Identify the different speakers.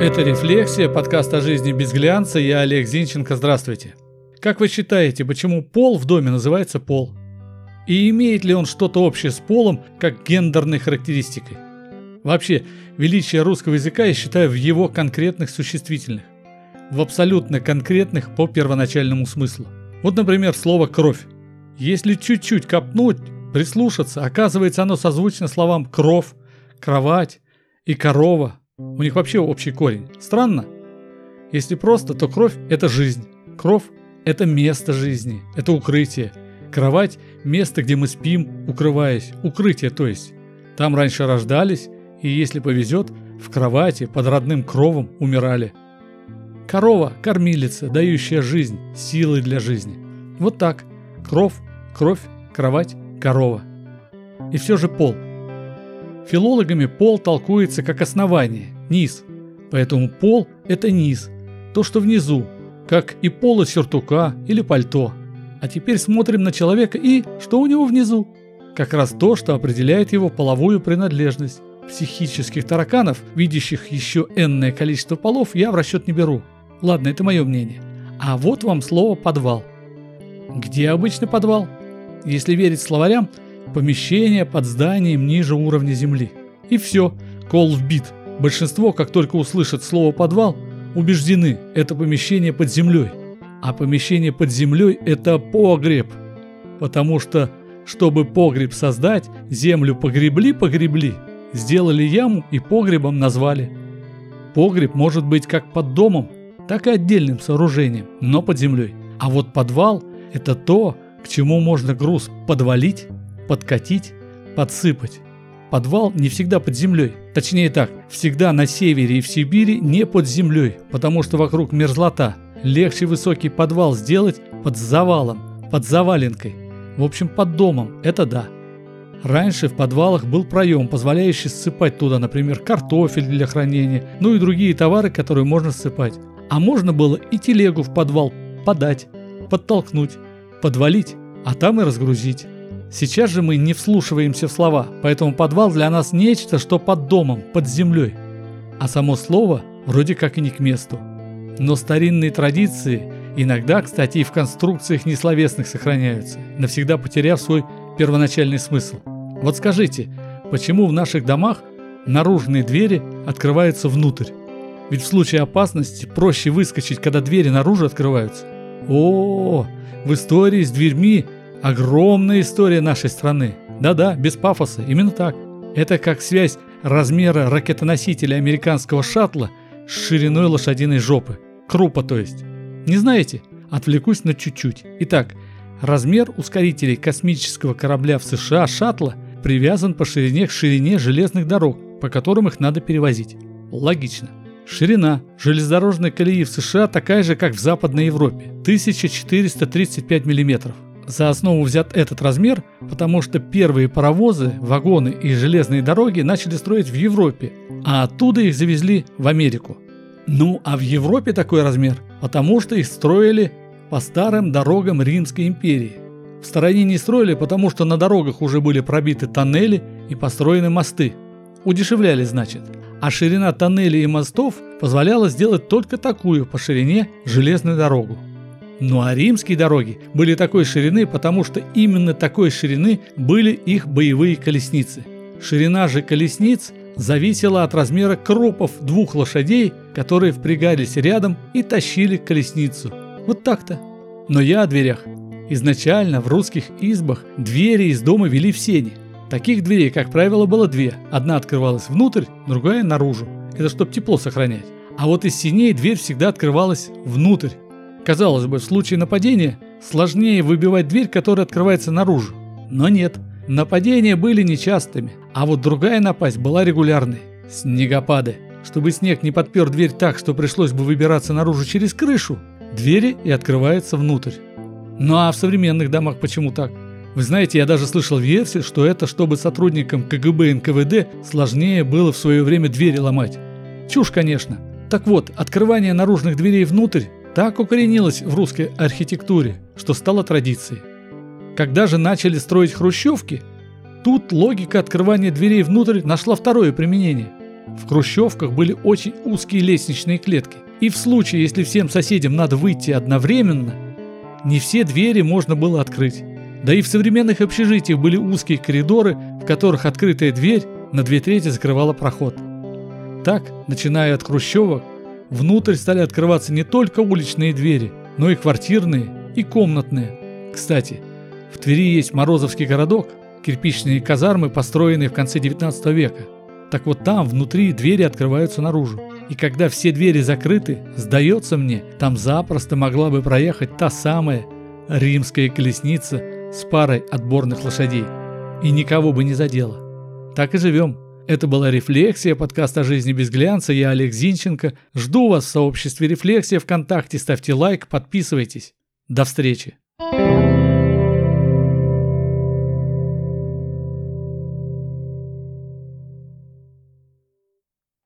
Speaker 1: Это «Рефлексия», подкаст о жизни без глянца. Я Олег Зинченко. Здравствуйте. Как вы считаете, почему пол в доме называется пол? И имеет ли он что-то общее с полом, как гендерной характеристикой? Вообще, величие русского языка я считаю в его конкретных существительных. В абсолютно конкретных по первоначальному смыслу. Вот, например, слово «кровь». Если чуть-чуть копнуть, прислушаться, оказывается оно созвучно словам «кровь», «кровать» и «корова», у них вообще общий корень. Странно? Если просто, то кровь – это жизнь. Кровь – это место жизни, это укрытие. Кровать – место, где мы спим, укрываясь. Укрытие, то есть. Там раньше рождались, и если повезет, в кровати под родным кровом умирали. Корова – кормилица, дающая жизнь, силы для жизни. Вот так. Кровь, кровь, кровать, корова. И все же пол – Филологами пол толкуется как основание, низ. Поэтому пол – это низ, то, что внизу, как и поло сюртука или пальто. А теперь смотрим на человека и что у него внизу? Как раз то, что определяет его половую принадлежность. Психических тараканов, видящих еще энное количество полов, я в расчет не беру. Ладно, это мое мнение. А вот вам слово «подвал». Где обычно подвал? Если верить словарям, Помещение под зданием ниже уровня земли. И все, кол вбит. Большинство, как только услышат слово «подвал», убеждены, это помещение под землей. А помещение под землей – это погреб. Потому что, чтобы погреб создать, землю погребли-погребли, сделали яму и погребом назвали. Погреб может быть как под домом, так и отдельным сооружением, но под землей. А вот подвал – это то, к чему можно груз подвалить подкатить, подсыпать. Подвал не всегда под землей. Точнее так, всегда на севере и в Сибири не под землей, потому что вокруг мерзлота. Легче высокий подвал сделать под завалом, под заваленкой. В общем, под домом, это да. Раньше в подвалах был проем, позволяющий ссыпать туда, например, картофель для хранения, ну и другие товары, которые можно ссыпать. А можно было и телегу в подвал подать, подтолкнуть, подвалить, а там и разгрузить. Сейчас же мы не вслушиваемся в слова, поэтому подвал для нас нечто, что под домом, под землей. А само слово вроде как и не к месту. Но старинные традиции иногда, кстати, и в конструкциях несловесных сохраняются, навсегда потеряв свой первоначальный смысл. Вот скажите, почему в наших домах наружные двери открываются внутрь? Ведь в случае опасности проще выскочить, когда двери наружу открываются. О, в истории с дверьми Огромная история нашей страны. Да-да, без пафоса, именно так. Это как связь размера ракетоносителя американского шаттла с шириной лошадиной жопы. Крупа, то есть. Не знаете? Отвлекусь на чуть-чуть. Итак, размер ускорителей космического корабля в США шаттла привязан по ширине к ширине железных дорог, по которым их надо перевозить. Логично. Ширина железнодорожной колеи в США такая же, как в Западной Европе – 1435 миллиметров. За основу взят этот размер, потому что первые паровозы, вагоны и железные дороги начали строить в Европе, а оттуда их завезли в Америку. Ну а в Европе такой размер, потому что их строили по старым дорогам Римской империи. В стороне не строили, потому что на дорогах уже были пробиты тоннели и построены мосты. Удешевляли, значит. А ширина тоннелей и мостов позволяла сделать только такую по ширине железную дорогу. Ну а римские дороги были такой ширины, потому что именно такой ширины были их боевые колесницы. Ширина же колесниц зависела от размера крупов двух лошадей, которые впрягались рядом и тащили колесницу. Вот так-то. Но я о дверях. Изначально в русских избах двери из дома вели в сени. Таких дверей, как правило, было две. Одна открывалась внутрь, другая наружу. Это чтобы тепло сохранять. А вот из синей дверь всегда открывалась внутрь, Казалось бы, в случае нападения сложнее выбивать дверь, которая открывается наружу. Но нет, нападения были нечастыми, а вот другая напасть была регулярной. Снегопады. Чтобы снег не подпер дверь так, что пришлось бы выбираться наружу через крышу, двери и открываются внутрь. Ну а в современных домах почему так? Вы знаете, я даже слышал версию, что это чтобы сотрудникам КГБ и НКВД сложнее было в свое время двери ломать. Чушь, конечно. Так вот, открывание наружных дверей внутрь так укоренилось в русской архитектуре, что стало традицией. Когда же начали строить хрущевки, тут логика открывания дверей внутрь нашла второе применение. В хрущевках были очень узкие лестничные клетки. И в случае, если всем соседям надо выйти одновременно, не все двери можно было открыть. Да и в современных общежитиях были узкие коридоры, в которых открытая дверь на две трети закрывала проход. Так, начиная от хрущевок, внутрь стали открываться не только уличные двери, но и квартирные и комнатные. Кстати, в Твери есть Морозовский городок, кирпичные казармы, построенные в конце 19 века. Так вот там внутри двери открываются наружу. И когда все двери закрыты, сдается мне, там запросто могла бы проехать та самая римская колесница с парой отборных лошадей. И никого бы не задела. Так и живем. Это была «Рефлексия», подкаст о жизни без глянца. Я Олег Зинченко. Жду вас в сообществе «Рефлексия» ВКонтакте. Ставьте лайк, подписывайтесь. До встречи. thank you